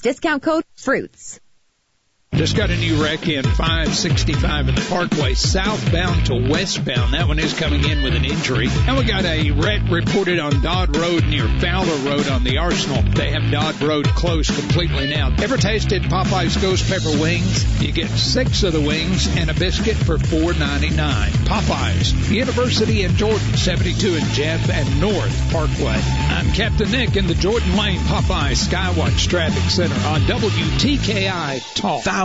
Discount code FRUITS. Just got a new wreck in 565 in the Parkway, southbound to westbound. That one is coming in with an injury. And we got a wreck reported on Dodd Road near Fowler Road on the Arsenal. They have Dodd Road closed completely now. Ever tasted Popeye's Ghost Pepper Wings? You get six of the wings and a biscuit for $4.99. Popeyes, University in Jordan, 72 in Jeff and North Parkway. I'm Captain Nick in the Jordan Lane Popeyes Skywatch Traffic Center on WTKI Talk.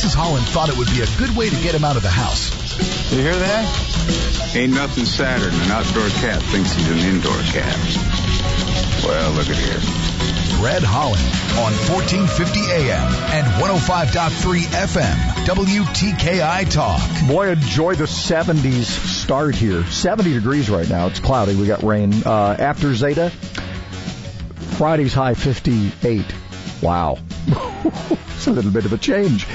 Mrs. Holland thought it would be a good way to get him out of the house. You hear that? Ain't nothing sadder than an outdoor cat thinks he's an indoor cat. Well, look at here. Fred Holland on 1450 AM and 105.3 FM. WTKI Talk. Boy, enjoy the 70s start here. 70 degrees right now. It's cloudy. We got rain. Uh, after Zeta, Friday's high 58. Wow. it's a little bit of a change.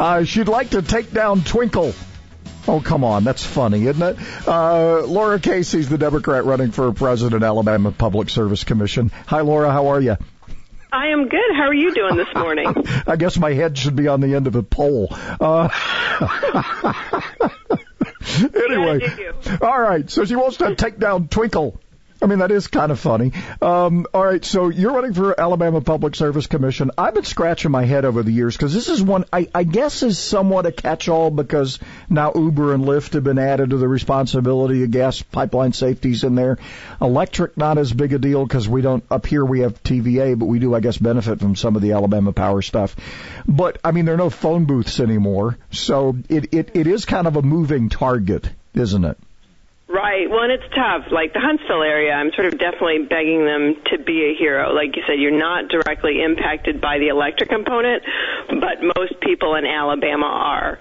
Uh, she'd like to take down Twinkle. Oh, come on. That's funny, isn't it? Uh, Laura Casey's the Democrat running for president, Alabama Public Service Commission. Hi, Laura. How are you? I am good. How are you doing this morning? I guess my head should be on the end of a pole. Uh, anyway, all right. So she wants to take down Twinkle. I mean, that is kind of funny. Um, all right, so you're running for Alabama Public Service Commission. I've been scratching my head over the years because this is one I, I guess is somewhat a catch-all because now Uber and Lyft have been added to the responsibility of gas pipeline safeties in there. Electric not as big a deal because we don't up here we have TVA, but we do I guess benefit from some of the Alabama Power stuff. But I mean, there are no phone booths anymore, so it it, it is kind of a moving target, isn't it? Right. Well, and it's tough. Like the Huntsville area, I'm sort of definitely begging them to be a hero. Like you said, you're not directly impacted by the electric component, but most people in Alabama are.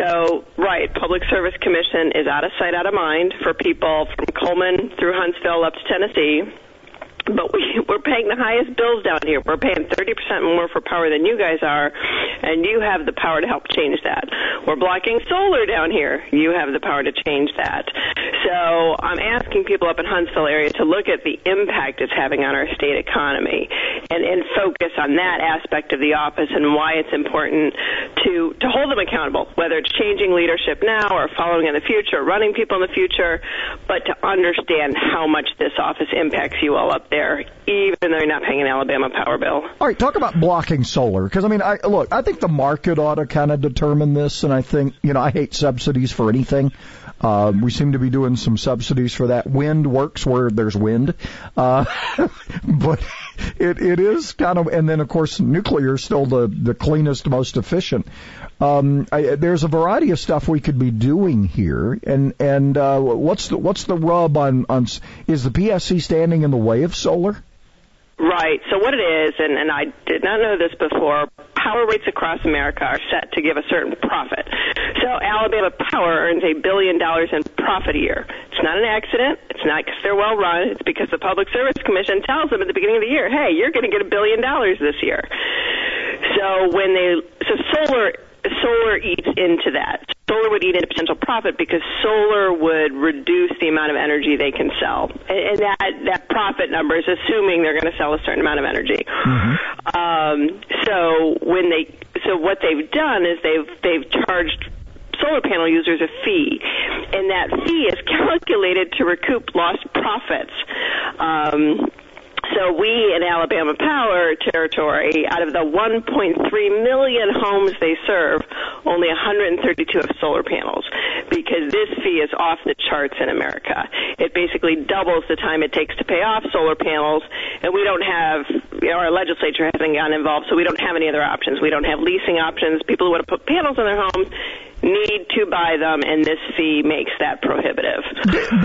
So, right, Public Service Commission is out of sight, out of mind for people from Cullman through Huntsville up to Tennessee but we, we're paying the highest bills down here. We're paying 30% more for power than you guys are, and you have the power to help change that. We're blocking solar down here. You have the power to change that. So I'm asking people up in Huntsville area to look at the impact it's having on our state economy and, and focus on that aspect of the office and why it's important to, to hold them accountable, whether it's changing leadership now or following in the future, running people in the future, but to understand how much this office impacts you all up there, even though you're not paying an Alabama power bill. All right, talk about blocking solar because I mean, I look, I think the market ought to kind of determine this, and I think you know, I hate subsidies for anything. Uh, we seem to be doing some subsidies for that. Wind works where there's wind, uh, but it it is kind of, and then of course nuclear is still the the cleanest, most efficient. Um, I, there's a variety of stuff we could be doing here, and and uh, what's the what's the rub on on is the PSC standing in the way of solar? Right. So what it is, and, and I did not know this before, power rates across America are set to give a certain profit. So Alabama Power earns a billion dollars in profit a year. It's not an accident. It's not because they're well run. It's because the Public Service Commission tells them at the beginning of the year, hey, you're going to get a billion dollars this year. So when they, so solar solar eats into that. Solar would eat into potential profit because solar would reduce the amount of energy they can sell, and that that profit number is assuming they're going to sell a certain amount of energy. Mm-hmm. Um, so when they, so what they've done is they've they've charged solar panel users a fee, and that fee is calculated to recoup lost profits. Um, so we in Alabama Power territory, out of the 1.3 million homes they serve, only 132 have solar panels because this fee is off the charts in America. It basically doubles the time it takes to pay off solar panels, and we don't have, you know, our legislature hasn't gotten involved, so we don't have any other options. We don't have leasing options. People who want to put panels on their homes need to buy them, and this fee makes that prohibitive.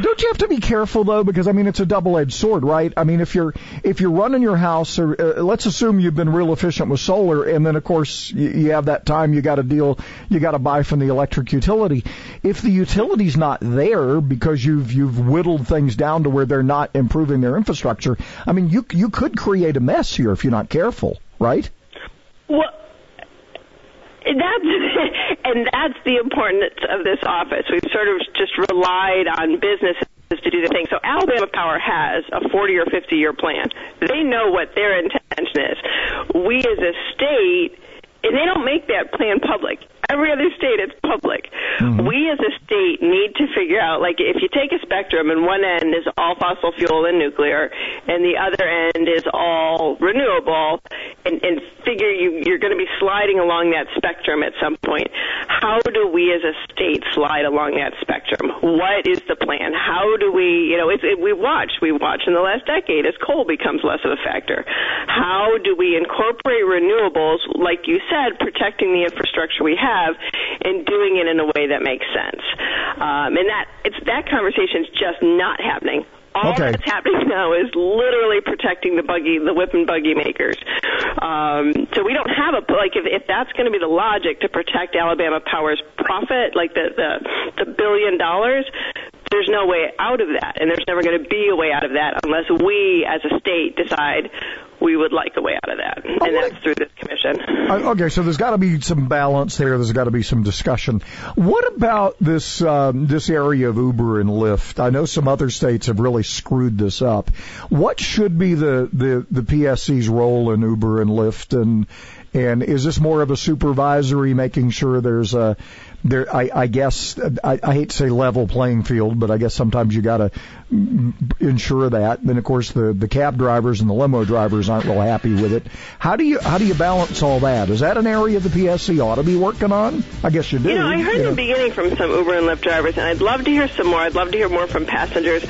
Don't you have to be careful though, because I mean it's a double-edged sword, right? I mean if you're if you're running your house, or uh, let's assume you've been real efficient with solar, and then of course you, you have that time you got to deal, you got to buy from the electric utility. If the utility's not there because you've you've whittled things down to where they're not improving their infrastructure, I mean you you could create a mess here if you're not careful, right? Well, that's and that's the importance of this office. We've sort of just relied on businesses to do the thing. So Alabama Power has a 40 or 50 year plan. They know what their intention is. We as a state and they don't make that plan public. Every other state, it's public. Mm-hmm. We as a state need to figure out, like, if you take a spectrum and one end is all fossil fuel and nuclear, and the other end is all renewable, and, and figure you, you're going to be sliding along that spectrum at some point. How do we as a state slide along that spectrum? What is the plan? How do we, you know, it's, it, we watch, we watch in the last decade as coal becomes less of a factor. How do we incorporate renewables, like you said, protecting the infrastructure we have and doing it in a way that makes sense. Um, and that it's that conversation is just not happening. All okay. that's happening now is literally protecting the buggy, the whip and buggy makers. Um, so we don't have a like if, if that's going to be the logic to protect Alabama Power's profit, like the the, the billion dollars, there's no way out of that, and there's never going to be a way out of that unless we, as a state, decide we would like a way out of that, and that's through this commission. Uh, okay, so there's got to be some balance there. There's got to be some discussion. What about this um, this area of Uber and Lyft? I know some other states have really screwed this up. What should be the the the PSC's role in Uber and Lyft, and and is this more of a supervisory, making sure there's a there, I, I guess I, I hate to say level playing field, but I guess sometimes you got to ensure that. Then of course the the cab drivers and the limo drivers aren't real happy with it. How do you how do you balance all that? Is that an area the PSC ought to be working on? I guess you do. You know, I heard you know. the beginning from some Uber and Lyft drivers, and I'd love to hear some more. I'd love to hear more from passengers.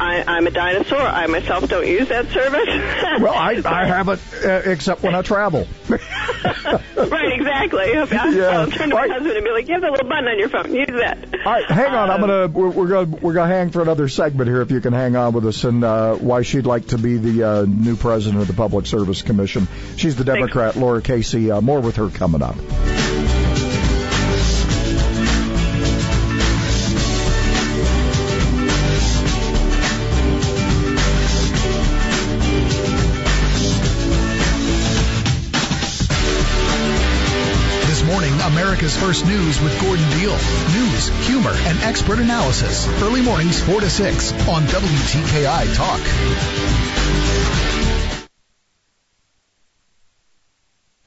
I, I'm a dinosaur. I myself don't use that service. well, I I haven't uh, except when I travel. right, exactly. I'll, Yeah. I'll turn to my Right. husband and be like, "You have that little button on your phone. Use that." All right, hang on. I'm Um, gonna we're, we're gonna we're gonna hang for another segment here. If you can hang on with us, and uh, why she'd like to be the uh, new president of the Public Service Commission. She's the Democrat, Laura Casey. Uh, more with her coming up. First News with Gordon Deal. News, humor, and expert analysis. Early mornings 4 to 6 on WTKI Talk.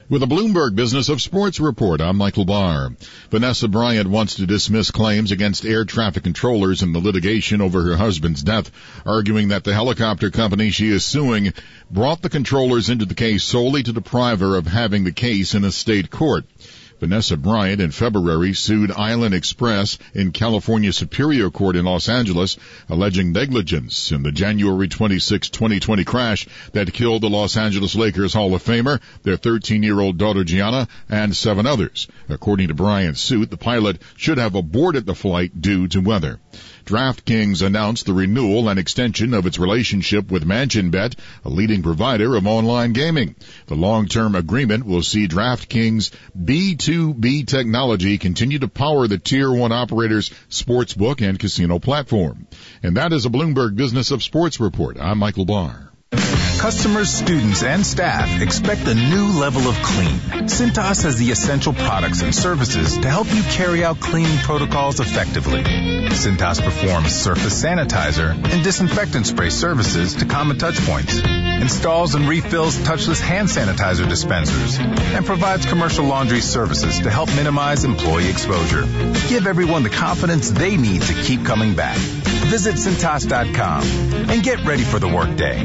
With a Bloomberg Business of Sports report, I'm Michael Barr. Vanessa Bryant wants to dismiss claims against air traffic controllers in the litigation over her husband's death, arguing that the helicopter company she is suing brought the controllers into the case solely to deprive her of having the case in a state court. Vanessa Bryant in February sued Island Express in California Superior Court in Los Angeles, alleging negligence in the January 26, 2020 crash that killed the Los Angeles Lakers Hall of Famer, their 13-year-old daughter Gianna, and seven others. According to Bryant's suit, the pilot should have aborted the flight due to weather. DraftKings announced the renewal and extension of its relationship with MansionBet, a leading provider of online gaming. The long-term agreement will see DraftKings B2B technology continue to power the Tier 1 operator's sportsbook and casino platform. And that is a Bloomberg Business of Sports report. I'm Michael Barr. Customers, students, and staff expect a new level of clean. Cintas has the essential products and services to help you carry out cleaning protocols effectively. Cintas performs surface sanitizer and disinfectant spray services to common touch points, installs and refills touchless hand sanitizer dispensers, and provides commercial laundry services to help minimize employee exposure. Give everyone the confidence they need to keep coming back. Visit Cintas.com and get ready for the workday.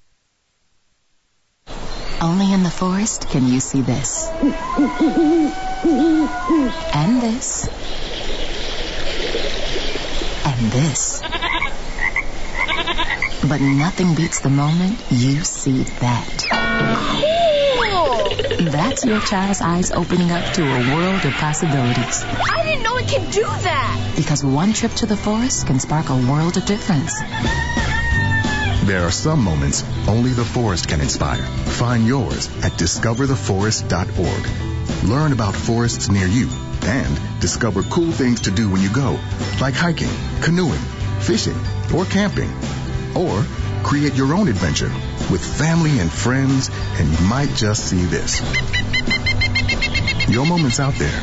Only in the forest can you see this. And this. And this. But nothing beats the moment you see that. That's your child's eyes opening up to a world of possibilities. I didn't know it could do that. Because one trip to the forest can spark a world of difference. There are some moments only the forest can inspire. Find yours at discovertheforest.org. Learn about forests near you and discover cool things to do when you go, like hiking, canoeing, fishing, or camping. Or create your own adventure with family and friends, and you might just see this. Your moment's out there.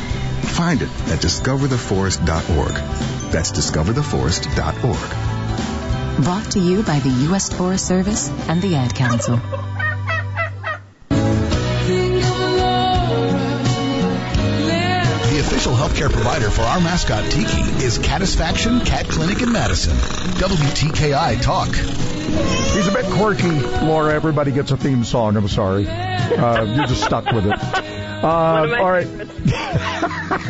Find it at discovertheforest.org. That's discovertheforest.org. Brought to you by the U.S. Forest Service and the Ad Council. The official healthcare provider for our mascot Tiki is Catisfaction Cat Clinic in Madison. WTKI Talk. He's a bit quirky, Laura. Everybody gets a theme song. I'm sorry. Uh, you're just stuck with it. Uh, all right.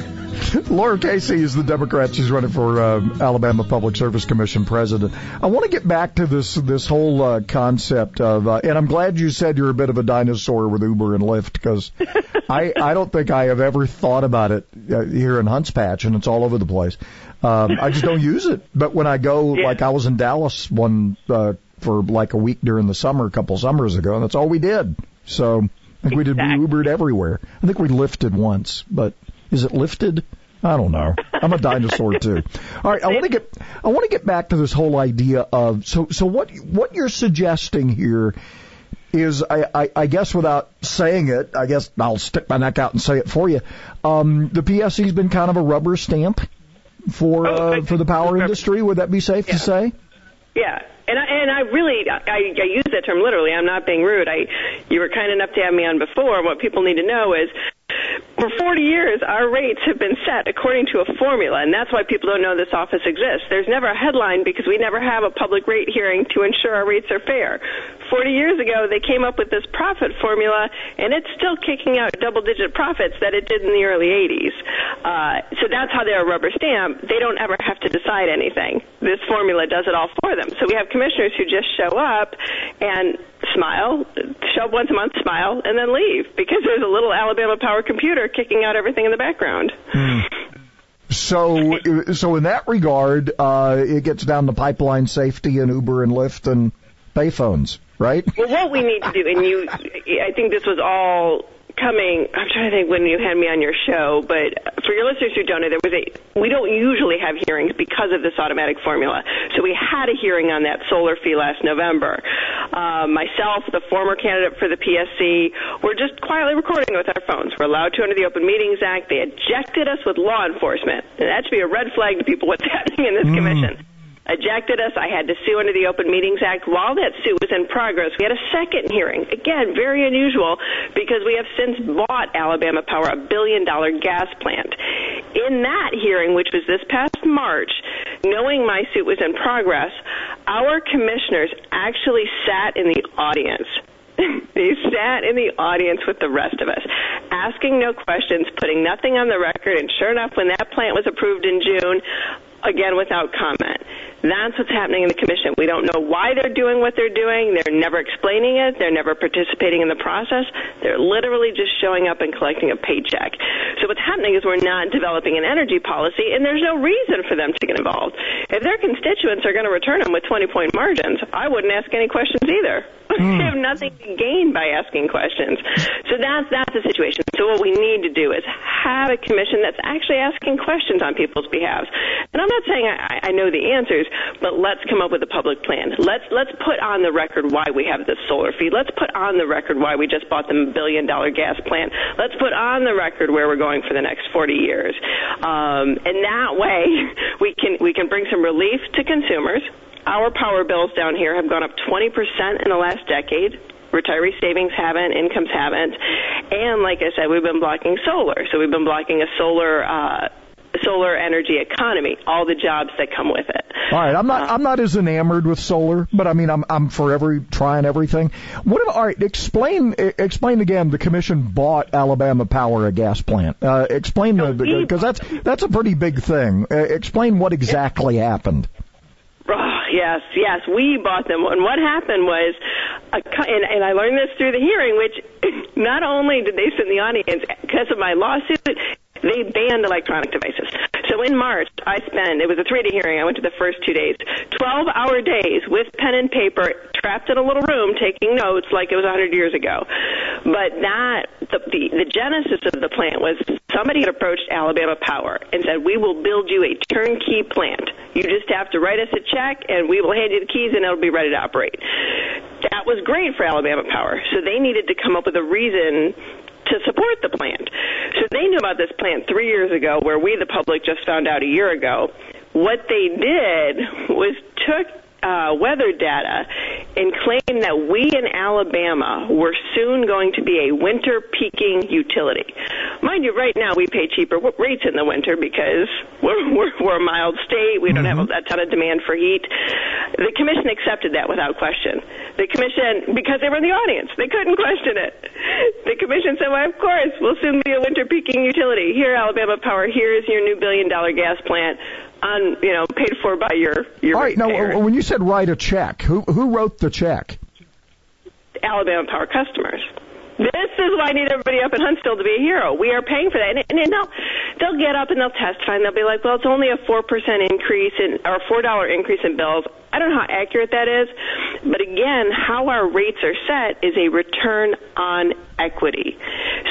Laura Casey is the Democrat. She's running for uh, Alabama Public Service Commission president. I want to get back to this this whole uh, concept of, uh, and I'm glad you said you're a bit of a dinosaur with Uber and Lyft because I I don't think I have ever thought about it uh, here in Hunts Patch, and it's all over the place. Um, I just don't use it. But when I go, Yeah. like I was in Dallas one uh, for like a week during the summer, a couple summers ago, and that's all we did. So I think we did we Ubered everywhere. I think we lifted once, but is it lifted? I don't know. I'm a dinosaur too. All right, I want to get I want to get back to this whole idea of so so what what you're suggesting here is I, I, I guess without saying it, I guess I'll stick my neck out and say it for you. Um, the PSC's been kind of a rubber stamp for uh, for the power industry. Would that be safe to say? Yeah, and I, and I really I, I use that term literally. I'm not being rude. I you were kind enough to have me on before. What people need to know is. For 40 years, our rates have been set according to a formula, and that's why people don't know this office exists. There's never a headline because we never have a public rate hearing to ensure our rates are fair. 40 years ago, they came up with this profit formula, and it's still kicking out double-digit profits that it did in the early 80s. Uh, so that's how they're a rubber stamp. They don't ever have to decide anything. This formula does it all for them. So we have commissioners who just show up and smile, show up once a month, smile, and then leave because there's a little Alabama Power computer kicking out everything in the background. So so in that regard, uh, it gets down to pipeline safety and Uber and Lyft and payphones, right? Well, what we need to do, and you, I think this was all coming. I'm trying to think when you had me on your show, but for your listeners who don't know, there was a. We don't usually have hearings because of this automatic formula. So we had a hearing on that solar fee last November. Uh, myself, the former candidate for the PSC, were just quietly recording with our phones. We're allowed to under the Open Meetings Act. They ejected us with law enforcement, and that should be a red flag to people what's happening in this commission ejected us. I had to sue under the Open Meetings Act. While that suit was in progress, we had a second hearing. Again, very unusual because we have since bought Alabama Power, a billion dollar gas plant. In that hearing, which was this past March, knowing my suit was in progress, our commissioners actually sat in the audience. they sat in the audience with the rest of us, asking no questions, putting nothing on the record, and sure enough, when that plant was approved in June, again without comment. That's what's happening in the commission. We don't know why they're doing what they're doing. They're never explaining it. They're never participating in the process. They're literally just showing up and collecting a paycheck. So what's happening is we're not developing an energy policy, and there's no reason for them to get involved. If their constituents are going to return them with 20 point margins, I wouldn't ask any questions either. Hmm. they have nothing to gain by asking questions. So that's that's the situation. So what we need to do is have a commission that's actually asking questions on people's behalf. And I'm not saying I, I know the answers, but let's come up with a public plan. Let's let's put on the record why we have this solar fee. Let's put on the record why we just bought them a billion dollar gas plant. Let's put on the record where we're going for the next 40 years. Um, and that way we can we can bring some relief to consumers. Our power bills down here have gone up 20% in the last decade retiree savings haven't, incomes haven't, and like I said, we've been blocking solar. So we've been blocking a solar uh, solar energy economy, all the jobs that come with it. All right, I'm not I'm not as enamored with solar, but I mean I'm I'm forever trying everything. What if, all right, explain explain again. The commission bought Alabama Power a gas plant. Uh, explain no, the because that's that's a pretty big thing. Uh, explain what exactly happened. Oh, yes, yes, we bought them. And what happened was, a, and, and I learned this through the hearing, which not only did they sit in the audience because of my lawsuit, they banned electronic devices. So in March, I spent, it was a three day hearing, I went to the first two days, 12 hour days with pen and paper, trapped in a little room taking notes like it was 100 years ago. But that, the, the, the genesis of the plant was somebody had approached Alabama Power and said, we will build you a turnkey plant. You just have to write us a check and we will hand you the keys and it'll be ready to operate. That was great for Alabama Power. So they needed to come up with a reason to support the plant. So they knew about this plant three years ago, where we, the public, just found out a year ago. What they did was took uh, weather data and claimed that we in Alabama were soon going to be a winter peaking utility. Mind you, right now we pay cheaper rates in the winter because we're, we're, we're a mild state. We don't mm-hmm. have a ton of demand for heat. The commission accepted that without question. The commission, because they were in the audience, they couldn't question it. The commission said, well, of course, we'll soon be a winter peaking utility. Here, Alabama Power, here's your new billion dollar gas plant on you know paid for by your your All right, now when you said write a check, who who wrote the check? Alabama Power customers. This is why I need everybody up in Huntsville to be a hero. We are paying for that, and, and they'll they'll get up and they'll testify, and they'll be like, "Well, it's only a four percent increase in or four dollar increase in bills." I don't know how accurate that is, but again, how our rates are set is a return on equity.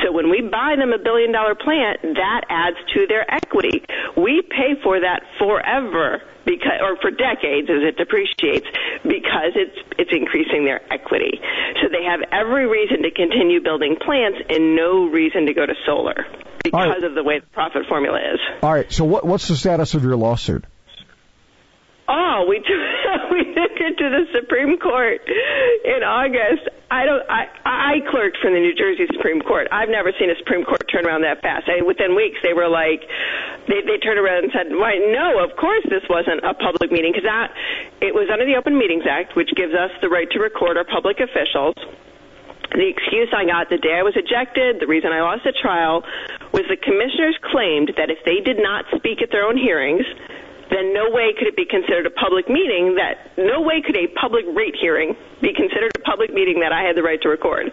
So when we buy them a billion dollar plant, that adds to their equity. We pay for that forever because, or for decades as it depreciates because it's, it's increasing their equity. So they have every reason to continue building plants and no reason to go to solar because right. of the way the profit formula is. All right. So what, what's the status of your lawsuit? Oh, we took we took it to the Supreme Court in August. I don't. I I clerked for the New Jersey Supreme Court. I've never seen a Supreme Court turn around that fast. I, within weeks, they were like, they they turned around and said, "Why? No, of course this wasn't a public meeting because that it was under the Open Meetings Act, which gives us the right to record our public officials." The excuse I got the day I was ejected, the reason I lost the trial, was the commissioners claimed that if they did not speak at their own hearings, then no way could it be considered a public meeting that no way could a public rate hearing be considered a public meeting that I had the right to record.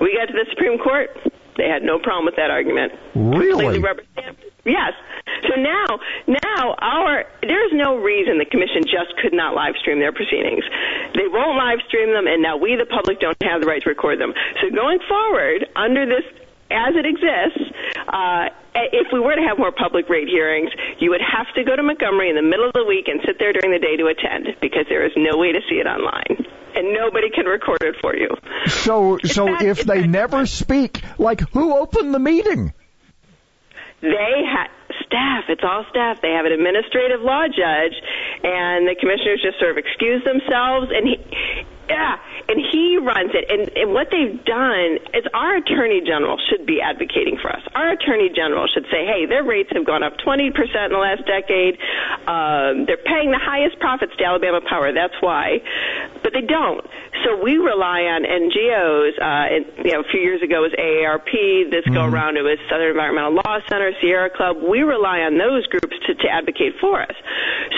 We got to the Supreme Court. They had no problem with that argument. Really? Yes. So now, now our there's no reason the commission just could not live stream their proceedings. They won't live stream them, and now we, the public, don't have the right to record them. So going forward, under this as it exists, uh, if we were to have more public rate hearings, you would have to go to Montgomery in the middle of the week and sit there during the day to attend because there is no way to see it online. And nobody can record it for you. So, so fact, if they fact, never speak, like who opened the meeting? They have staff. It's all staff. They have an administrative law judge, and the commissioners just sort of excuse themselves. And he, yeah, and he runs it. And, and what they've done is our attorney general should be advocating for us. Our attorney general should say, hey, their rates have gone up 20% in the last decade. Um, they're paying the highest profits to Alabama Power. That's why. But they don't. So we rely on NGOs. Uh, and, you know, a few years ago it was AARP. This mm-hmm. go around it was Southern Environmental Law Center, Sierra Club. We rely on those groups to, to advocate for us.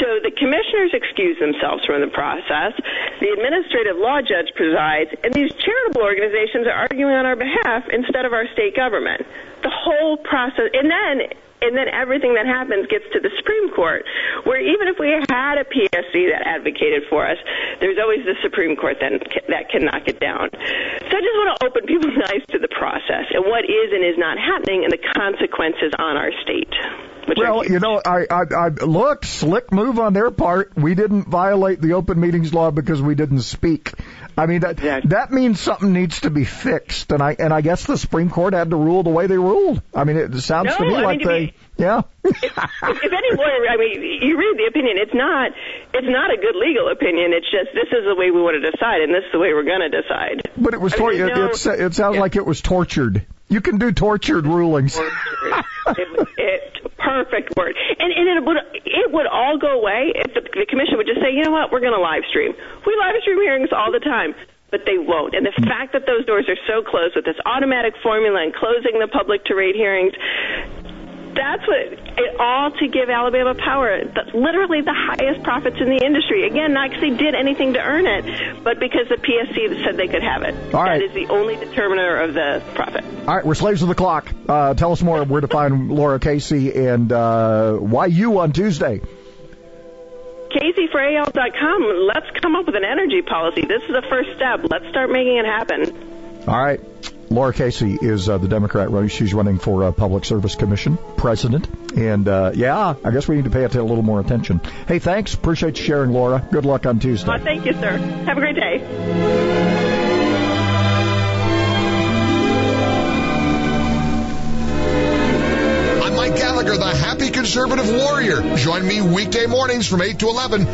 So the commissioners excuse themselves from the process. The administrative law judge presides, and these charitable organizations are arguing on our behalf instead of our state government. The whole process, and then and then everything that happens gets to the Supreme Court, where even if we had a PSC that advocated for us, there's always the Supreme Court that, that can knock it down. So I just want to open people's eyes to the process and what is and is not happening and the consequences on our state. Well, you know, I, I, I look slick move on their part. We didn't violate the open meetings law because we didn't speak. I mean that yeah. that means something needs to be fixed, and I and I guess the Supreme Court had to rule the way they ruled. I mean, it sounds no, to me I like mean, they, be, yeah. if, if any lawyer, I mean, you read the opinion. It's not it's not a good legal opinion. It's just this is the way we want to decide, and this is the way we're going to decide. But it was tor- mean, it, no, it, it sounds yeah. like it was tortured. You can do tortured rulings. It, it, perfect word. And, and it would it would all go away if the, the commission would just say, you know what, we're going to live stream. We live stream hearings all the time but they won't. And the fact that those doors are so closed with this automatic formula and closing the public to rate hearings, that's what it all to give Alabama power. That's literally the highest profits in the industry. Again, not because they did anything to earn it, but because the PSC said they could have it. All right. That is the only determiner of the profit. All right, we're slaves of the clock. Uh, tell us more where to find Laura Casey and uh, why you on Tuesday. CaseyForAL.com. Let's come up with an energy policy. This is the first step. Let's start making it happen. All right. Laura Casey is uh, the Democrat running. She's running for uh, Public Service Commission president. And uh, yeah, I guess we need to pay it a little more attention. Hey, thanks. Appreciate you sharing, Laura. Good luck on Tuesday. Well, thank you, sir. Have a great day. I'm Mike Gallagher, the happy conservative warrior. Join me weekday mornings from 8 to 11.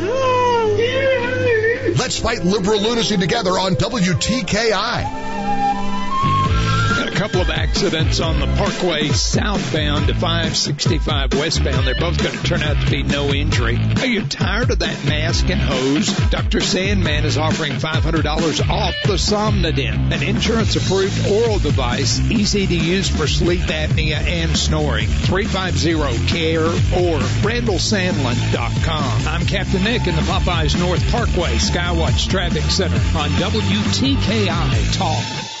Let's fight liberal lunacy together on WTKI couple of accidents on the Parkway southbound to 565 westbound. They're both going to turn out to be no injury. Are you tired of that mask and hose? Dr. Sandlin is offering $500 off the Somnodent, an insurance approved oral device easy to use for sleep apnea and snoring. 350-CARE or randallsandlin.com. I'm Captain Nick in the Popeyes North Parkway Skywatch Traffic Center on WTKI Talk.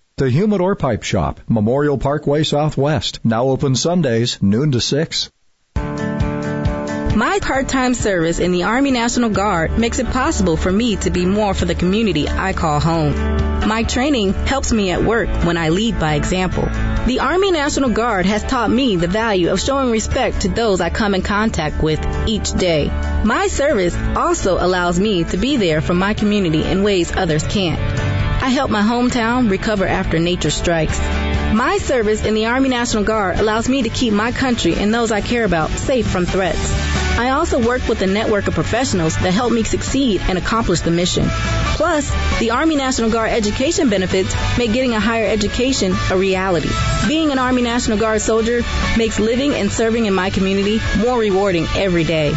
The Humidor Pipe Shop, Memorial Parkway Southwest. Now open Sundays, noon to 6. My part-time service in the Army National Guard makes it possible for me to be more for the community I call home. My training helps me at work when I lead by example. The Army National Guard has taught me the value of showing respect to those I come in contact with each day. My service also allows me to be there for my community in ways others can't. I help my hometown recover after nature strikes. My service in the Army National Guard allows me to keep my country and those I care about safe from threats. I also work with a network of professionals that help me succeed and accomplish the mission. Plus, the Army National Guard education benefits make getting a higher education a reality. Being an Army National Guard soldier makes living and serving in my community more rewarding every day.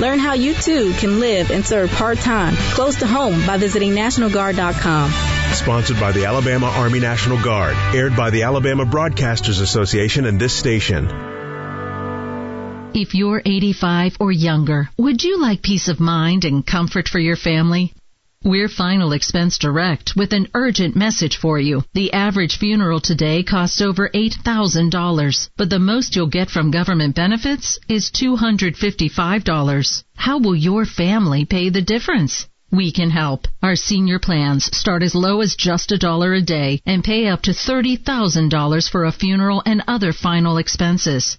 Learn how you too can live and serve part-time close to home by visiting nationalguard.com. Sponsored by the Alabama Army National Guard. Aired by the Alabama Broadcasters Association and this station. If you're 85 or younger, would you like peace of mind and comfort for your family? We're Final Expense Direct with an urgent message for you. The average funeral today costs over $8,000, but the most you'll get from government benefits is $255. How will your family pay the difference? We can help. Our senior plans start as low as just a dollar a day and pay up to $30,000 for a funeral and other final expenses.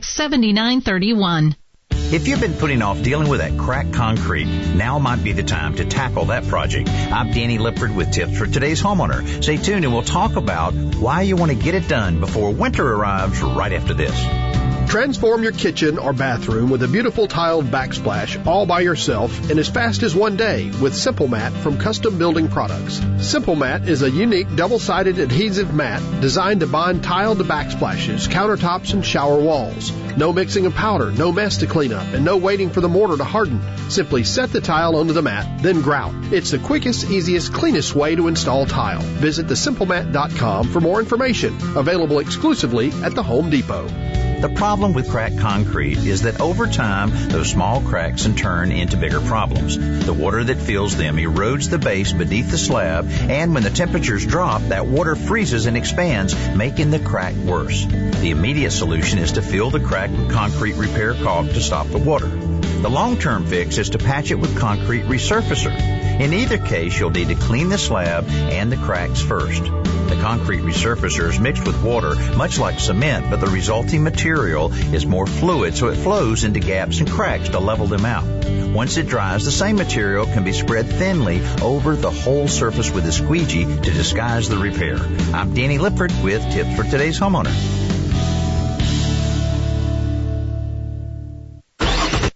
7931. If you've been putting off dealing with that cracked concrete, now might be the time to tackle that project. I'm Danny Lipford with tips for today's homeowner. Stay tuned and we'll talk about why you want to get it done before winter arrives right after this. Transform your kitchen or bathroom with a beautiful tiled backsplash all by yourself in as fast as one day with Simple Mat from Custom Building Products. Simple Mat is a unique double-sided adhesive mat designed to bond tile to backsplashes, countertops, and shower walls. No mixing of powder, no mess to clean up, and no waiting for the mortar to harden. Simply set the tile onto the mat, then grout. It's the quickest, easiest, cleanest way to install tile. Visit thesimplemat.com for more information. Available exclusively at the Home Depot. The problem with cracked concrete is that over time, those small cracks can turn into bigger problems. The water that fills them erodes the base beneath the slab, and when the temperatures drop, that water freezes and expands, making the crack worse. The immediate solution is to fill the crack with concrete repair caulk to stop the water. The long-term fix is to patch it with concrete resurfacer. In either case, you'll need to clean the slab and the cracks first. The concrete resurfacer is mixed with water, much like cement, but the resulting material is more fluid, so it flows into gaps and cracks to level them out. Once it dries, the same material can be spread thinly over the whole surface with a squeegee to disguise the repair. I'm Danny Lipford with tips for today's homeowner.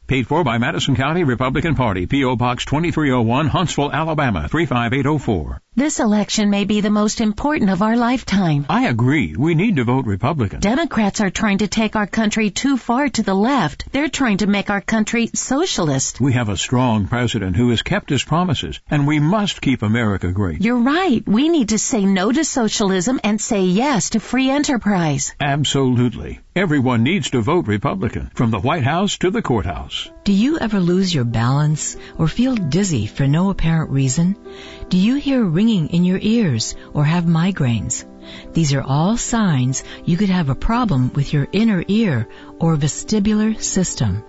Paid for by Madison County Republican Party, P.O. Box 2301, Huntsville, Alabama 35804. This election may be the most important of our lifetime. I agree. We need to vote Republican. Democrats are trying to take our country too far to the left. They're trying to make our country socialist. We have a strong president who has kept his promises, and we must keep America great. You're right. We need to say no to socialism and say yes to free enterprise. Absolutely. Everyone needs to vote Republican, from the White House to the courthouse. Do you ever lose your balance or feel dizzy for no apparent reason? Do you hear ringing in your ears or have migraines? These are all signs you could have a problem with your inner ear or vestibular system.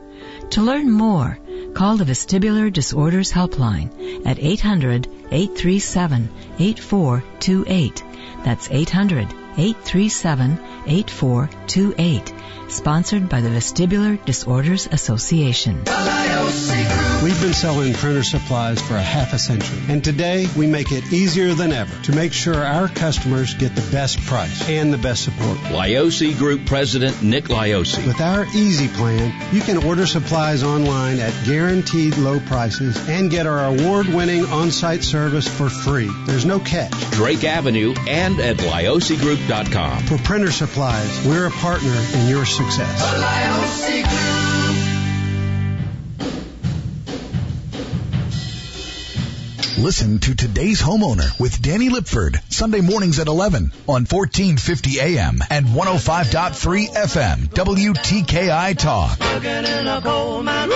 To learn more, call the Vestibular Disorders Helpline at 800-837-8428. That's 800-837-8428 sponsored by the Vestibular Disorders Association. We've been selling printer supplies for a half a century, and today we make it easier than ever to make sure our customers get the best price and the best support. Lioce Group President Nick Lioce. With our Easy Plan, you can order supplies online at guaranteed low prices and get our award-winning on-site service for free. There's no catch. Drake Avenue and at liocegroup.com. For printer supplies, we're a partner in your success. Listen to today's homeowner with Danny Lipford, Sunday mornings at 11 on 1450 AM and 105.3 FM, WTKI Talk.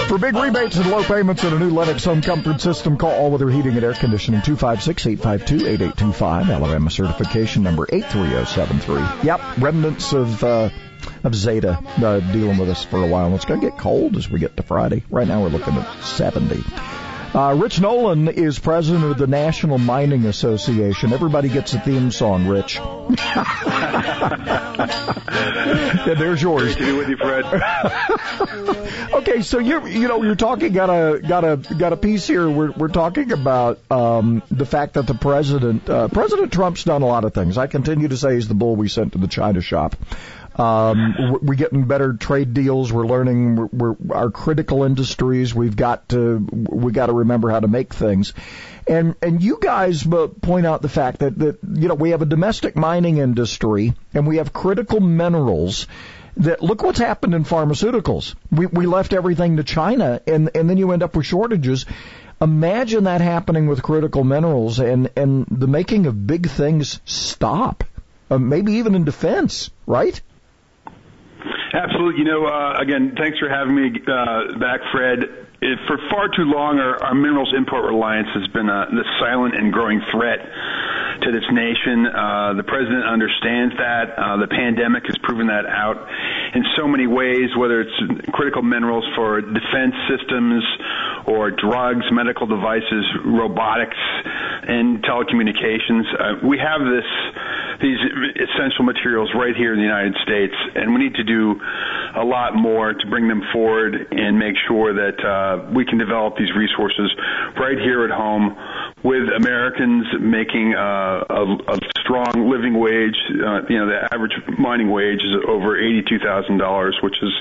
For big rebates and low payments and a new Lennox home comfort system, call All Weather Heating and Air Conditioning 256-852-8825, Alabama certification number 83073. Yep, remnants of, uh, of Zeta uh, dealing with us for a while. It's going to get cold as we get to Friday. Right now we're looking at 70. Uh, Rich Nolan is president of the National Mining Association. Everybody gets a theme song, Rich. yeah, there's yours. Great to be with you, Fred. okay, so you're you know you're talking got a got a got a piece here. We're we're talking about um, the fact that the president uh, President Trump's done a lot of things. I continue to say he's the bull we sent to the China shop. Um, we're getting better trade deals. We're learning we're, we're, our critical industries. We've got to we got to remember how to make things. And and you guys point out the fact that that you know we have a domestic mining industry and we have critical minerals. That look what's happened in pharmaceuticals. We we left everything to China, and and then you end up with shortages. Imagine that happening with critical minerals, and and the making of big things stop. Uh, maybe even in defense, right? Absolutely. You know, uh, again, thanks for having me uh, back, Fred. For far too long, our, minerals import reliance has been a, the silent and growing threat to this nation. Uh, the president understands that. Uh, the pandemic has proven that out in so many ways, whether it's critical minerals for defense systems or drugs, medical devices, robotics, and telecommunications. We have this these essential materials right here in the United States, and we need to do a lot more to bring them forward and make sure that uh, we can develop these resources right here at home with Americans making uh, a, a strong living wage. Uh, you know, the average mining wage is over eighty-two thousand dollars, which is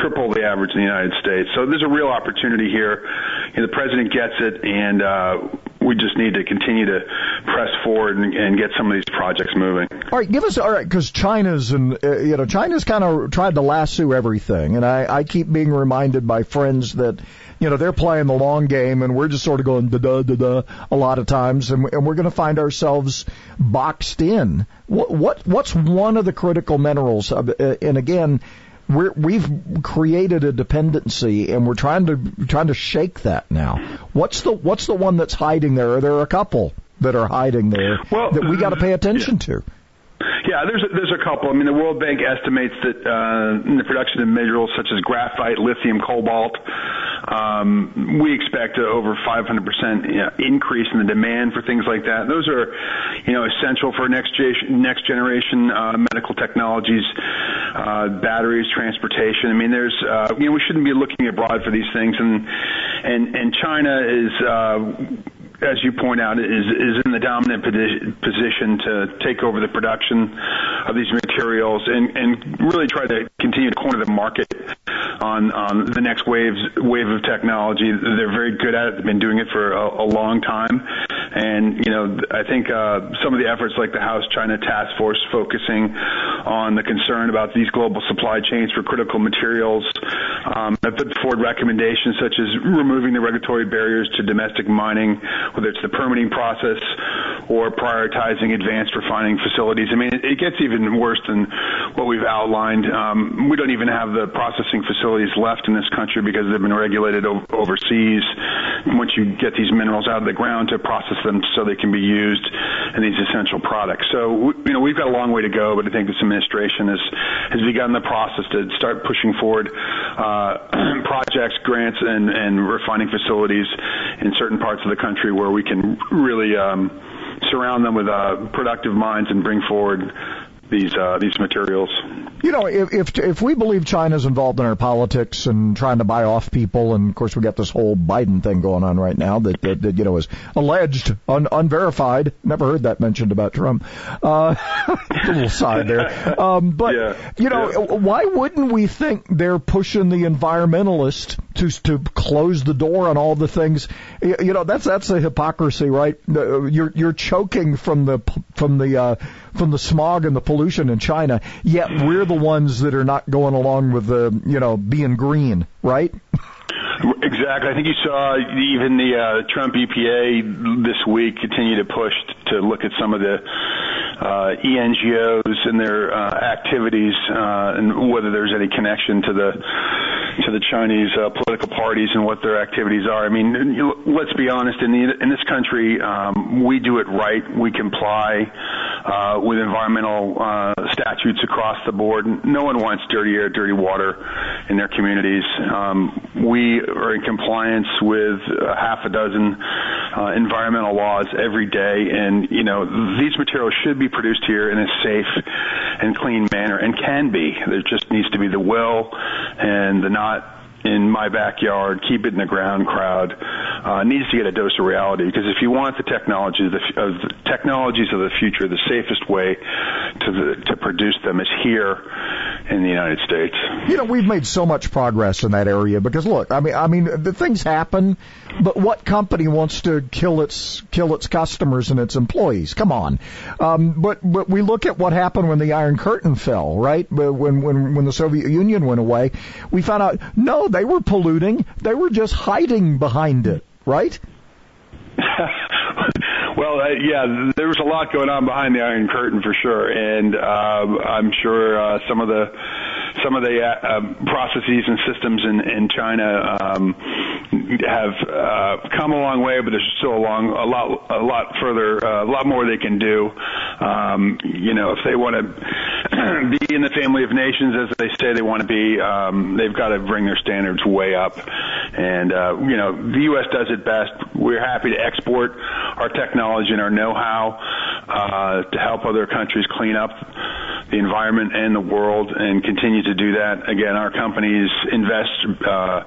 triple the average in the United States. So there's a real opportunity here. The president gets it, and uh, we just need to continue to press forward and, and get some of these projects moving. All right, give us all right because China's and uh, you know China's kind of tried to lasso everything, and I, I keep being reminded by friends that you know they're playing the long game, and we're just sort of going da da da da a lot of times, and, and we're going to find ourselves boxed in. What, what what's one of the critical minerals? Of, uh, and again, we're, we've created a dependency, and we're trying to trying to shake that now. What's the what's the one that's hiding there? Are there a couple that are hiding there well, that we got to pay attention yeah. to? Yeah, there's a, there's a couple. I mean, the World Bank estimates that uh, in the production of minerals such as graphite, lithium, cobalt, um, we expect over 500% you know, increase in the demand for things like that. Those are, you know, essential for next generation, next generation uh, medical technologies, uh, batteries, transportation. I mean, there's, uh, you know, we shouldn't be looking abroad for these things, and and and China is. Uh, as you point out, is is in the dominant position to take over the production of these materials and and really try to continue to corner the market on on the next waves wave of technology. They're very good at it. They've been doing it for a, a long time, and you know I think uh, some of the efforts like the House China Task Force focusing on the concern about these global supply chains for critical materials um, have put forward recommendations such as removing the regulatory barriers to domestic mining whether it's the permitting process or prioritizing advanced refining facilities. I mean, it, it gets even worse than what we've outlined. Um, we don't even have the processing facilities left in this country because they've been regulated o- overseas. Once you get these minerals out of the ground to process them so they can be used in these essential products. So, you know, we've got a long way to go, but I think this administration has has begun the process to start pushing forward uh, projects, grants, and, and refining facilities in certain parts of the country where we can really um, surround them with uh, productive minds and bring forward these uh, these materials. You know, if, if if we believe China's involved in our politics and trying to buy off people, and of course we got this whole Biden thing going on right now that that, that you know is alleged, un, unverified. Never heard that mentioned about Trump. Uh, a little side there, um, but yeah. you know, yeah. why wouldn't we think they're pushing the environmentalist to to close the door on all the things? You know, that's that's a hypocrisy, right? You're you're choking from the from the uh, from the smog and the pollution in China, yet we're the ones that are not going along with the, you know, being green, right? Exactly. I think you saw even the uh, Trump EPA this week continue to push to look at some of the uh, ENGOs and their uh, activities uh, and whether there's any connection to the to the Chinese uh, political parties and what their activities are. I mean, let's be honest. In the in this country, um, we do it right. We comply uh, with environmental uh, statutes across the board. No one wants dirty air, dirty water in their communities. Um, we are in compliance with a half a dozen uh, environmental laws every day, and you know these materials should be produced here in a safe and clean manner, and can be. There just needs to be the will and the not in my backyard, keep it in the ground crowd uh, needs to get a dose of reality because if you want the technology the, of the technologies of the future, the safest way to the, to produce them is here in the United States. You know, we've made so much progress in that area because look, I mean, I mean, the things happen, but what company wants to kill its kill its customers and its employees? Come on. Um, but but we look at what happened when the Iron Curtain fell, right? When when when the Soviet Union went away, we found out no, they were polluting. They were just hiding behind it, right? well, uh, yeah, there was a lot going on behind the Iron Curtain for sure, and uh, I'm sure uh, some of the some of the uh, um, processes and systems in, in China um, have uh, come a long way, but there's still a long, a lot, a lot further, uh, a lot more they can do. Um, you know, if they want to be in the family of nations as they say they want to be, um, they've got to bring their standards way up. And uh, you know, the U.S. does it best. We're happy to export our technology and our know-how uh, to help other countries clean up the environment and the world, and continue to do that. Again, our companies invest uh,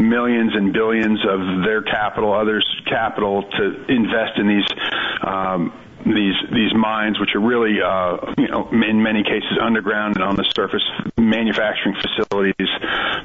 millions and billions of their capital, others' capital, to invest in these. Um, these these mines, which are really, uh, you know, in many cases underground and on the surface manufacturing facilities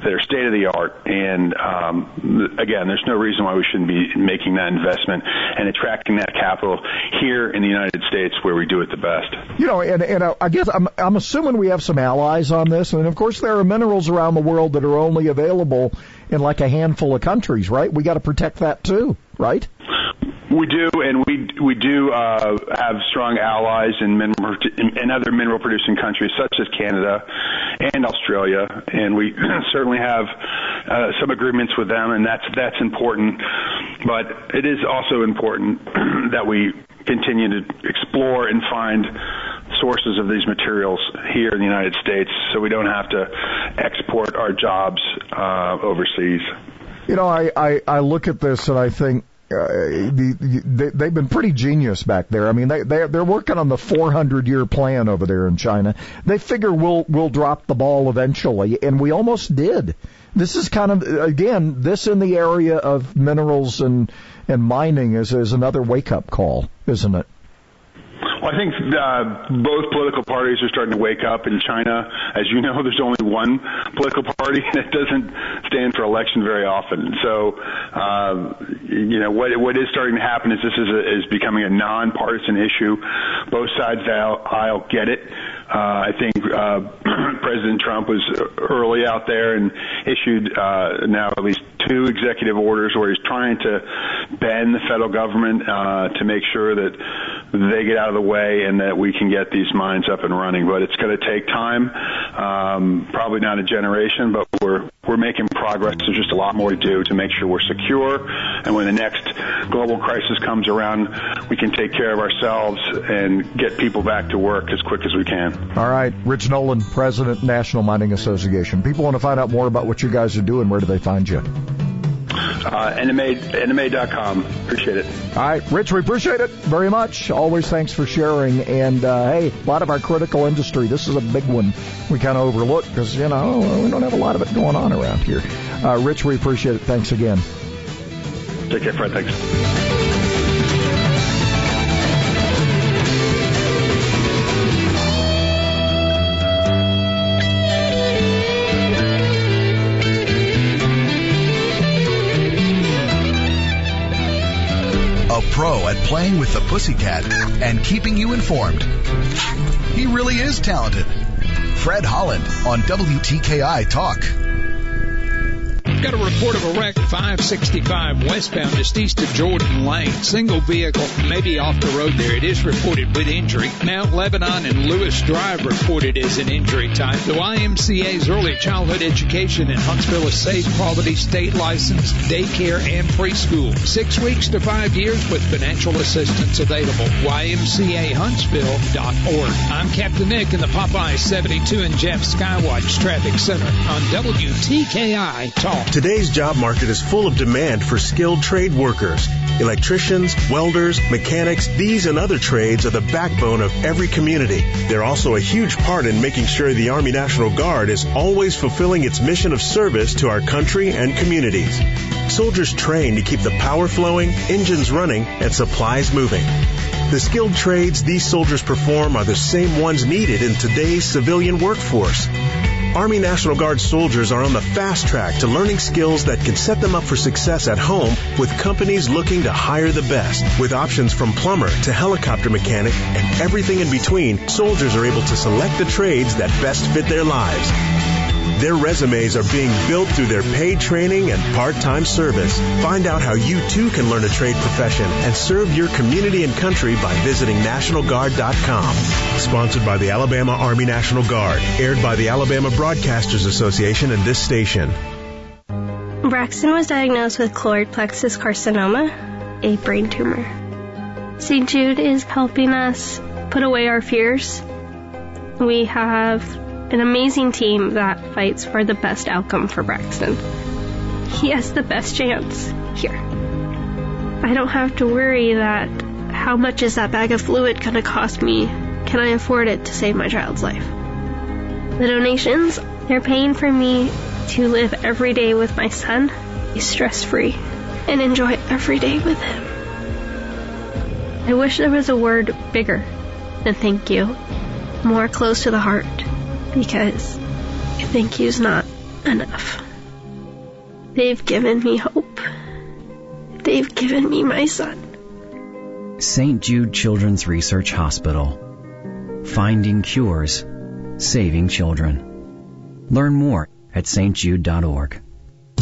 that are state of the art. And um, again, there's no reason why we shouldn't be making that investment and attracting that capital here in the United States, where we do it the best. You know, and and I guess I'm I'm assuming we have some allies on this, and of course there are minerals around the world that are only available in like a handful of countries, right? We got to protect that too, right? We do, and we we do uh, have strong allies in, mineral, in other mineral producing countries such as Canada and Australia, and we certainly have uh, some agreements with them, and that's that's important. But it is also important that we continue to explore and find sources of these materials here in the United States, so we don't have to export our jobs uh, overseas. You know, I, I I look at this and I think uh, the, the, they've been pretty genius back there. I mean, they they they're working on the 400 year plan over there in China. They figure we'll we'll drop the ball eventually, and we almost did. This is kind of again this in the area of minerals and and mining is is another wake up call, isn't it? Well, I think uh, both political parties are starting to wake up in China. As you know, there's only one political party that doesn't stand for election very often. So, uh, you know, what what is starting to happen is this is a, is becoming a nonpartisan issue. Both sides of the aisle get it. Uh, I think uh, President Trump was early out there and issued uh, now at least two executive orders where he's trying to bend the federal government uh, to make sure that they get out of the way and that we can get these mines up and running. But it's going to take time, um, probably not a generation, but we're we're making progress. There's just a lot more to do to make sure we're secure, and when the next global crisis comes around, we can take care of ourselves and get people back to work as quick as we can. All right, Rich Nolan, President, National Mining Association. People want to find out more about what you guys are doing. Where do they find you? Uh, NMA, NMA.com. Appreciate it. All right, Rich, we appreciate it very much. Always thanks for sharing. And uh, hey, a lot of our critical industry, this is a big one we kind of overlook because, you know, we don't have a lot of it going on around here. Uh, Rich, we appreciate it. Thanks again. Take care, Fred. Thanks. At playing with the pussycat and keeping you informed. He really is talented. Fred Holland on WTKI Talk. Got a report of a wreck 565 westbound just east of Jordan Lane. Single vehicle may be off the road there. It is reported with injury. Mount Lebanon and Lewis Drive reported as an injury type. The YMCA's early childhood education in Huntsville is safe, quality, state licensed daycare and preschool. Six weeks to five years with financial assistance available. YMCAHuntsville.org. I'm Captain Nick in the Popeye 72 and Jeff Skywatch Traffic Center on WTKI Talk. Today's job market is full of demand for skilled trade workers. Electricians, welders, mechanics, these and other trades are the backbone of every community. They're also a huge part in making sure the Army National Guard is always fulfilling its mission of service to our country and communities. Soldiers train to keep the power flowing, engines running, and supplies moving. The skilled trades these soldiers perform are the same ones needed in today's civilian workforce. Army National Guard soldiers are on the fast track to learning skills that can set them up for success at home with companies looking to hire the best. With options from plumber to helicopter mechanic and everything in between, soldiers are able to select the trades that best fit their lives. Their resumes are being built through their paid training and part-time service. Find out how you too can learn a trade profession and serve your community and country by visiting NationalGuard.com. Sponsored by the Alabama Army National Guard. Aired by the Alabama Broadcasters Association and this station. Braxton was diagnosed with choroid plexus carcinoma, a brain tumor. St. Jude is helping us put away our fears. We have an amazing team that fights for the best outcome for Braxton. He has the best chance here. I don't have to worry that how much is that bag of fluid going to cost me? Can I afford it to save my child's life? The donations, they're paying for me to live every day with my son, be stress free, and enjoy every day with him. I wish there was a word bigger than thank you, more close to the heart, because thank you's not enough. They've given me hope. They've given me my son. St. Jude Children's Research Hospital. Finding cures, saving children. Learn more at stjude.org.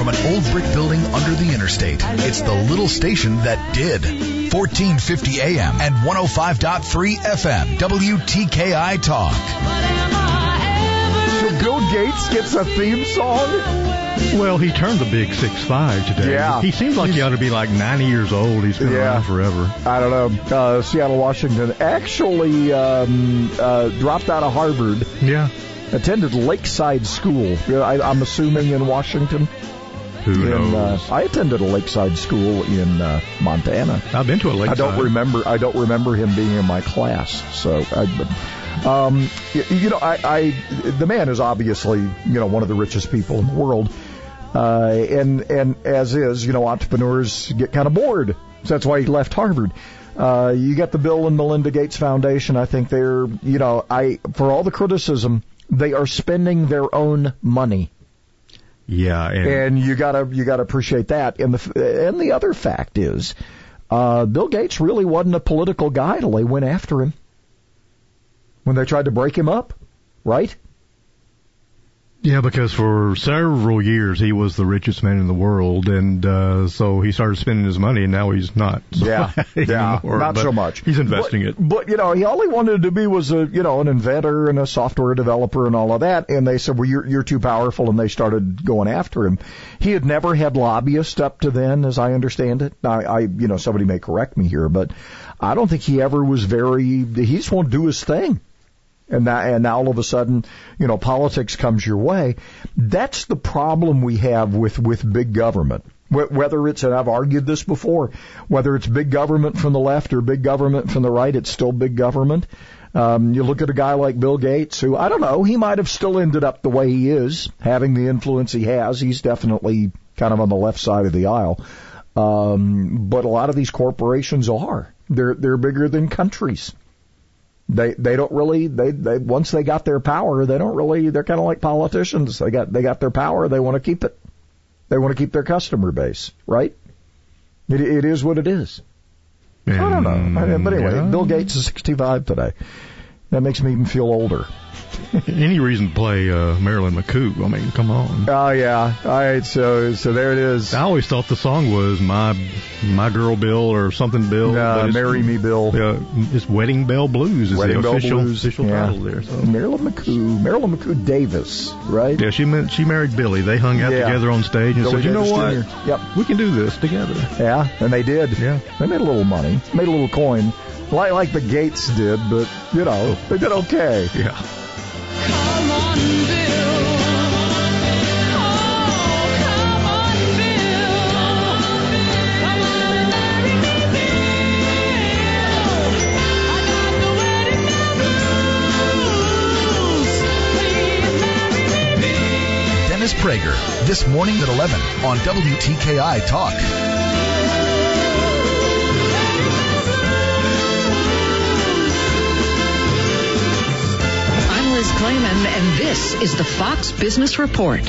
From an old brick building under the interstate, it's the little station that did. 1450 AM and 105.3 FM, WTKI Talk. So Bill Gates gets a theme song? Well, he turned the big six five today. Yeah. He seems like he ought to be like 90 years old. He's been Yeah. around forever. I don't know. Uh, Seattle, Washington actually um, uh, dropped out of Harvard. Yeah. Attended Lakeside School. I, I'm assuming in Washington. Who in, knows? Uh, I attended a Lakeside School in uh, Montana. I've been to a I lakeside. I don't remember. I don't remember him being in my class. So, I, but, um, you, you know, I, I, the man is obviously, you know, one of the richest people in the world. Uh, and, and as is, you know, entrepreneurs get kind of bored. So that's why he left Harvard. Uh, you got the Bill and Melinda Gates Foundation. I think they're, you know, I, for all the criticism, they are spending their own money. Yeah, and, And you gotta you gotta appreciate that. And the and the other fact is, uh, Bill Gates really wasn't a political guy till they went after him when they tried to break him up, right? Yeah, because for several years he was the richest man in the world, and uh, so he started spending his money, and now he's not. so Yeah, yeah, not so much. He's investing but, it. But you know, he all he wanted to be was a you know an inventor and a software developer and all of that. And they said, well, you're you're too powerful, and they started going after him. He had never had lobbyists up to then, as I understand it. I, I you know somebody may correct me here, but I don't think he ever was very. He just wanted to do his thing. And that, and now all of a sudden, you know, politics comes your way. That's the problem we have with, with big government. Whether it's, and I've argued this before, whether it's big government from the left or big government from the right, it's still big government. Um, you look at a guy like Bill Gates, who I don't know, he might have still ended up the way he is, having the influence he has. He's definitely kind of on the left side of the aisle. Um, but a lot of these corporations are. They're they're bigger than countries. They they don't really they they once they got their power, they don't really they're kind of like politicians. They got they got their power, they want to keep it. They want to keep their customer base, right? It it is what it is. I don't know. I- But anyway. Bill Gates is 65 today. That makes me even feel older. Any reason to play uh, Marilyn McCoo? I mean, come on. Oh yeah. All right. So so there it is. I always thought the song was my my girl Bill or something Bill. Uh, Marry Me Bill. Uh, it's Wedding Bell Blues is Wedding the official, Blues. official yeah. title there. So. Marilyn McCoo. Marilyn McCoo Davis, right? Yeah, she met, she married Billy. They hung out Yeah. together on stage and Billy said, "You know what? Jr.. Yep. We can do this together." Yeah, and they did. Yeah. They made a little money, made a little coin, like like the Gates did, but you know they did okay. Yeah. Dennis Prager, this morning at 11 on WTKI Talk. Clayman, and this is the Fox Business Report.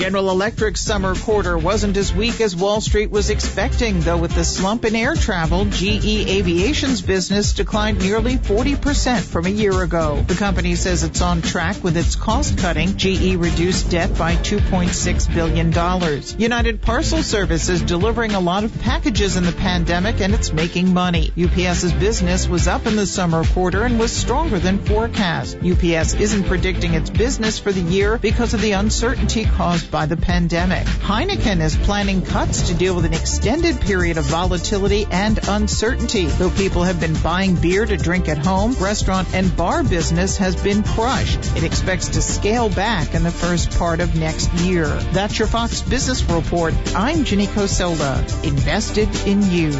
General Electric's summer quarter wasn't as weak as Wall Street was expecting, though with the slump in air travel, GE Aviation's business declined nearly 40% from a year ago. The company says it's on track with its cost cutting. GE reduced debt by $2.6 billion. United Parcel Service is delivering a lot of packages in the pandemic and it's making money. UPS's business was up in the summer quarter and was stronger than forecast. UPS isn't predicting its business for the year because of the uncertainty caused by the pandemic. Heineken is planning cuts to deal with an extended period of volatility and uncertainty. Though people have been buying beer to drink at home, restaurant and bar business has been crushed. It expects to scale back in the first part of next year. That's your Fox Business Report. I'm Ginny Coselda. Invested in you.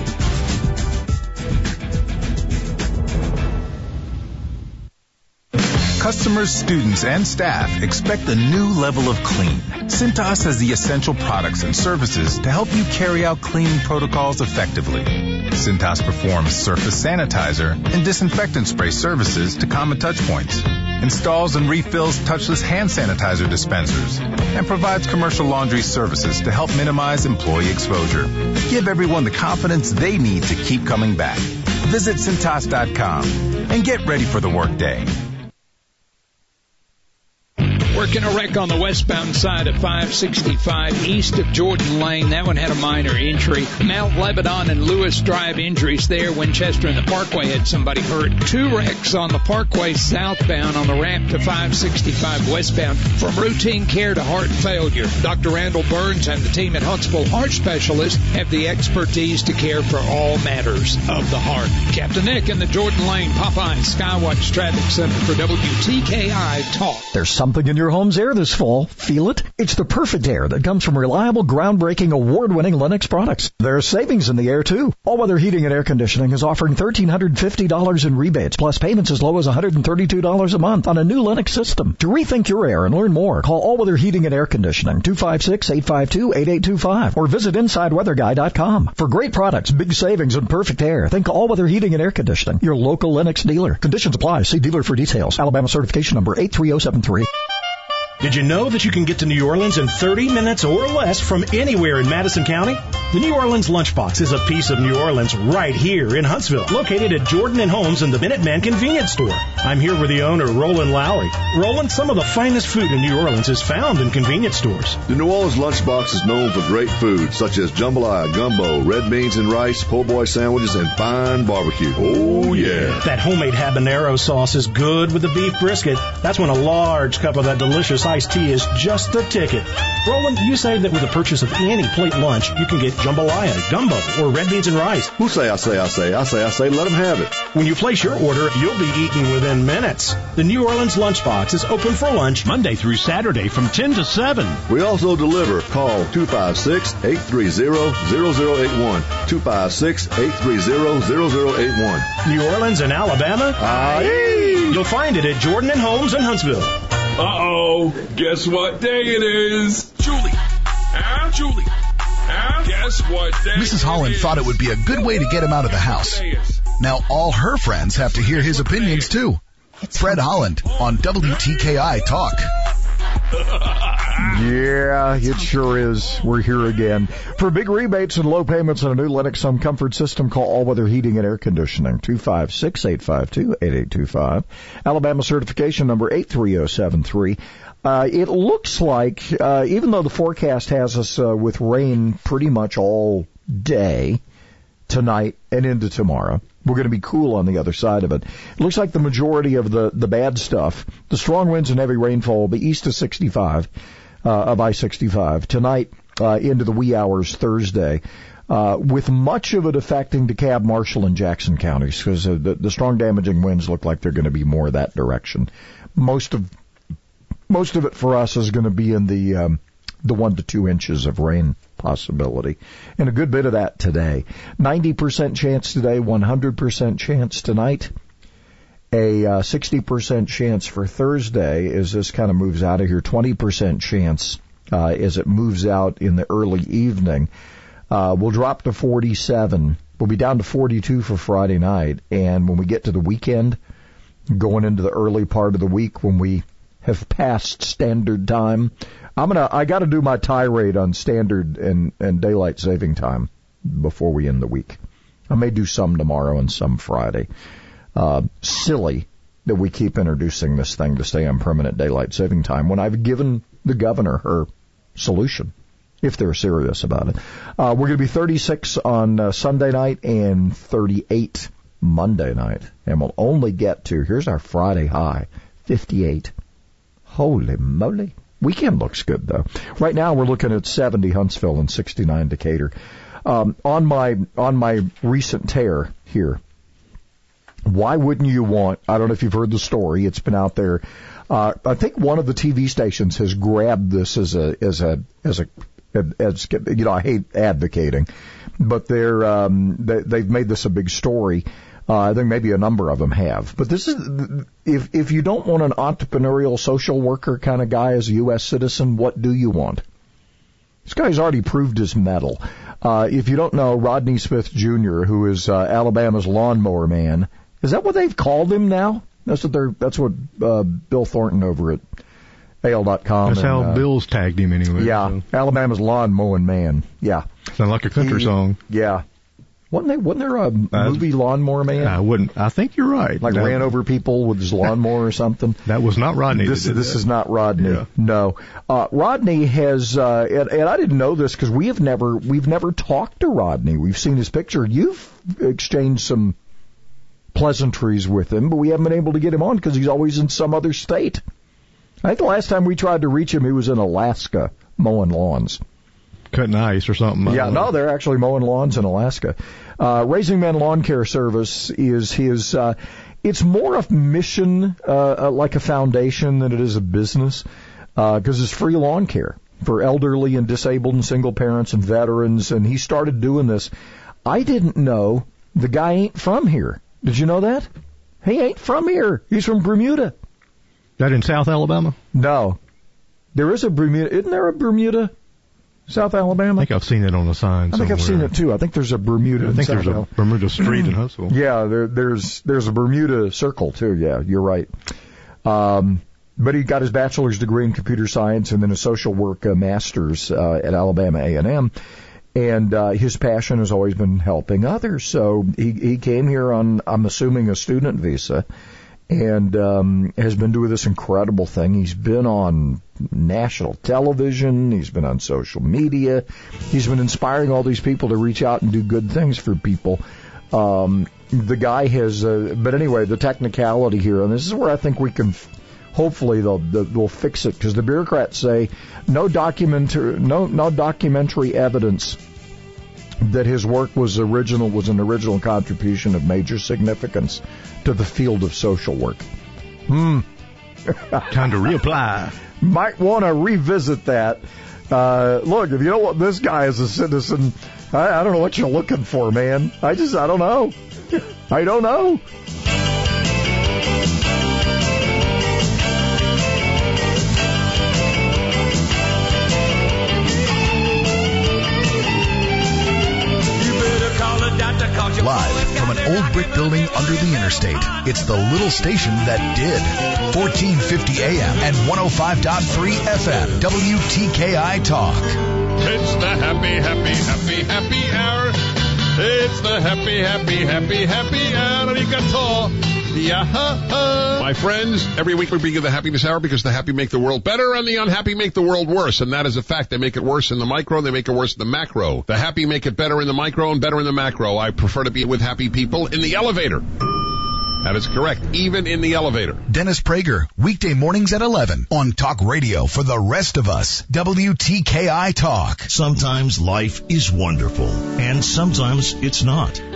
Customers, students, and staff expect a new level of clean. Cintas has the essential products and services to help you carry out cleaning protocols effectively. Cintas performs surface sanitizer and disinfectant spray services to common touch points, installs and refills touchless hand sanitizer dispensers, and provides commercial laundry services to help minimize employee exposure. Give everyone the confidence they need to keep coming back. Visit Cintas.com and get ready for the workday. Working a wreck on the westbound side of 565 east of Jordan Lane. That one had a minor injury. Mount Lebanon and Lewis Drive injuries there. Winchester and the Parkway had somebody hurt. Two wrecks on the Parkway southbound on the ramp to 565 westbound. From routine care to heart failure, Dr. Randall Burns and the team at Huntsville Heart Specialists have the expertise to care for all matters of the heart. Captain Nick in the Jordan Lane Popeye Skywatch Traffic Center for WTKI Talk. There's something in your home's air this fall. Feel it? It's the perfect air that comes from reliable, groundbreaking, award-winning Lennox products. There's savings in the air too. All-weather heating and air conditioning is offering $1,350 in rebates, plus payments as low as $132 a month on a new Lennox system. To rethink your air and learn more, call All-Weather Heating and Air Conditioning 256-852-8825 or visit InsideWeatherGuy.com. For great products, big savings, and perfect air, think All-Weather Heating and Air Conditioning, your local Lennox dealer. Conditions apply. See dealer for details. Alabama certification number 83073. Did you know that you can get to New Orleans in 30 minutes or less from anywhere in Madison County? The New Orleans Lunchbox is a piece of New Orleans right here in Huntsville, located at Jordan and Holmes in the Minuteman Convenience Store. I'm here with the owner, Roland Lowry. Roland, some of the finest food in New Orleans is found in convenience stores. The New Orleans Lunchbox is known for great food such as jambalaya, gumbo, red beans and rice, po' boy sandwiches, and fine barbecue. Oh yeah! That homemade habanero sauce is good with the beef brisket. That's when a large cup of that delicious iced tea is just the ticket. Roland, you say that with the purchase of any plate lunch, you can get jambalaya, gumbo, or red beans and rice. Who say I say I say I say I say let them have it. When you place your order, you'll be eating within minutes. The New Orleans Lunchbox is open for lunch Monday through Saturday from 10 to 7. We also deliver. Call 256-830-0081. 256-830-0081. New Orleans and Alabama? Aye. You'll find it at Jordan and Holmes in Huntsville. Uh-oh, guess what day it is? Julie. Ah, Julie. Ah, guess what day Mrs. Holland thought it would be a good way to get him out of the house. Now all her friends have to hear his opinions too. Fred Holland on WTKI Talk. yeah, it sure is. We're here again. For big rebates and low payments on a new Lennox Home Comfort system, call All Weather Heating and Air Conditioning, 256-852-8825. Alabama certification number 83073. Uh, it looks like, uh, even though the forecast has us uh, with rain pretty much all day, tonight and into tomorrow, we're going to be cool on the other side of it. It looks like the majority of the, the bad stuff, the strong winds and heavy rainfall will be east of 65, uh, of I-65 tonight, uh, into the wee hours Thursday. Uh, with much of it affecting DeKalb, Marshall, and Jackson counties, because uh, the, the strong damaging winds look like they're going to be more that direction. Most of most of it for us is going to be in the um, the one to two inches of rain possibility, and a good bit of that today. Ninety percent chance today, one hundred percent chance tonight. A uh, 60% chance for Thursday as this kind of moves out of here. 20% chance uh, as it moves out in the early evening. Uh, we'll drop to 47. We'll be down to 42 for Friday night. And when we get to the weekend, going into the early part of the week when we have passed standard time, I'm gonna, I gotta do my tirade on standard and, and daylight saving time before we end the week. I may do some tomorrow and some Friday. Uh, silly that we keep introducing this thing to stay on permanent daylight saving time when I've given the governor her solution if they're serious about it. Uh, we're going to be 36 on uh, Sunday night and 38 Monday night. And we'll only get to, here's our Friday high, 58. Holy moly. Weekend looks good though. Right now we're looking at 70 Huntsville and 69 Decatur. Um, on my, on my recent tear here, why wouldn't you want, I don't know if you've heard the story, it's been out there, uh, I think one of the TV stations has grabbed this as a, as a, as a, as, you know, I hate advocating, but they're, um, they, they've made this a big story. Uh, I think maybe a number of them have. But this is, if, if you don't want an entrepreneurial social worker kind of guy as a U.S. citizen, what do you want? This guy's already proved his mettle. Uh, if you don't know, Rodney Smith Jr., who is uh, Alabama's lawnmower man, is that what they've called him now? That's what they're. That's what uh, Bill Thornton over at AL.com. That's and, how uh, Bill's tagged him anyway. Yeah, so. Alabama's lawn mowing man. Yeah, sound like a country He- song. Yeah, wasn't they? Wasn't there a movie Lawnmower Man? I wouldn't. I think you're right. like That- ran over people with his lawnmower or something. That was not Rodney. This this that. is not Rodney. Yeah. No, uh, Rodney has, uh, and, and I didn't know this because we have never we've never talked to Rodney. We've seen his picture. You've exchanged some pleasantries with him, but we haven't been able to get him on because he's always in some other state. I think the last time we tried to reach him, he was in Alaska mowing lawns. cutting ice or something. Yeah, no, they're actually mowing lawns in Alaska. Uh, Raising Men Lawn Care Service is his. Uh, it's more of mission, uh, uh, like a foundation, than it is a business, because it's free lawn care for elderly and disabled and single parents and veterans. And he started doing this. I didn't know the guy ain't from here. Did you know that? He ain't from here. He's from Bermuda. That in South Alabama? No, there is a Bermuda. Isn't there a Bermuda, South Alabama? I think I've seen it on the sign. I think I've seen it too. I think there's a Bermuda. I in think there's a Bermuda Street in Huntsville. Yeah, there, there's there's a Bermuda Circle too. Yeah, you're right. Um, but he got his bachelor's degree in computer science and then a social work uh, master's uh, at Alabama A&M. And uh, his passion has always been helping others. So he he came here on I'm assuming a student visa, and um, has been doing this incredible thing. He's been on national television. He's been on social media. He's been inspiring all these people to reach out and do good things for people. Um, the guy has, uh, but anyway, the technicality here, and this is where I think we can. Hopefully they'll they'll fix it because the bureaucrats say no documentary no no documentary evidence that his work was original was an original contribution of major significance to the field of social work. Hmm. Time to reapply. Might want to revisit that. Uh, look, if you don't want this guy as a citizen, I, I don't know what you're looking for, man. I just, I don't know. I don't know. Brick building under the interstate. It's the little station that did. 1450 AM and 105.3 FM. WTKI Talk. It's the happy, happy, happy, happy hour. It's the happy, happy, happy, happy hour. arigato. Yeah. My friends, every week we bring you the happiness hour because the happy make the world better and the unhappy make the world worse. And that is a fact. They make it worse in the micro, they make it worse in the macro. The happy make it better in the micro and better in the macro. I prefer to be with happy people in the elevator. That is correct, even in the elevator. Dennis Prager, weekday mornings at 11 on Talk Radio for the rest of us. WTKI Talk. Sometimes life is wonderful, and sometimes it's not.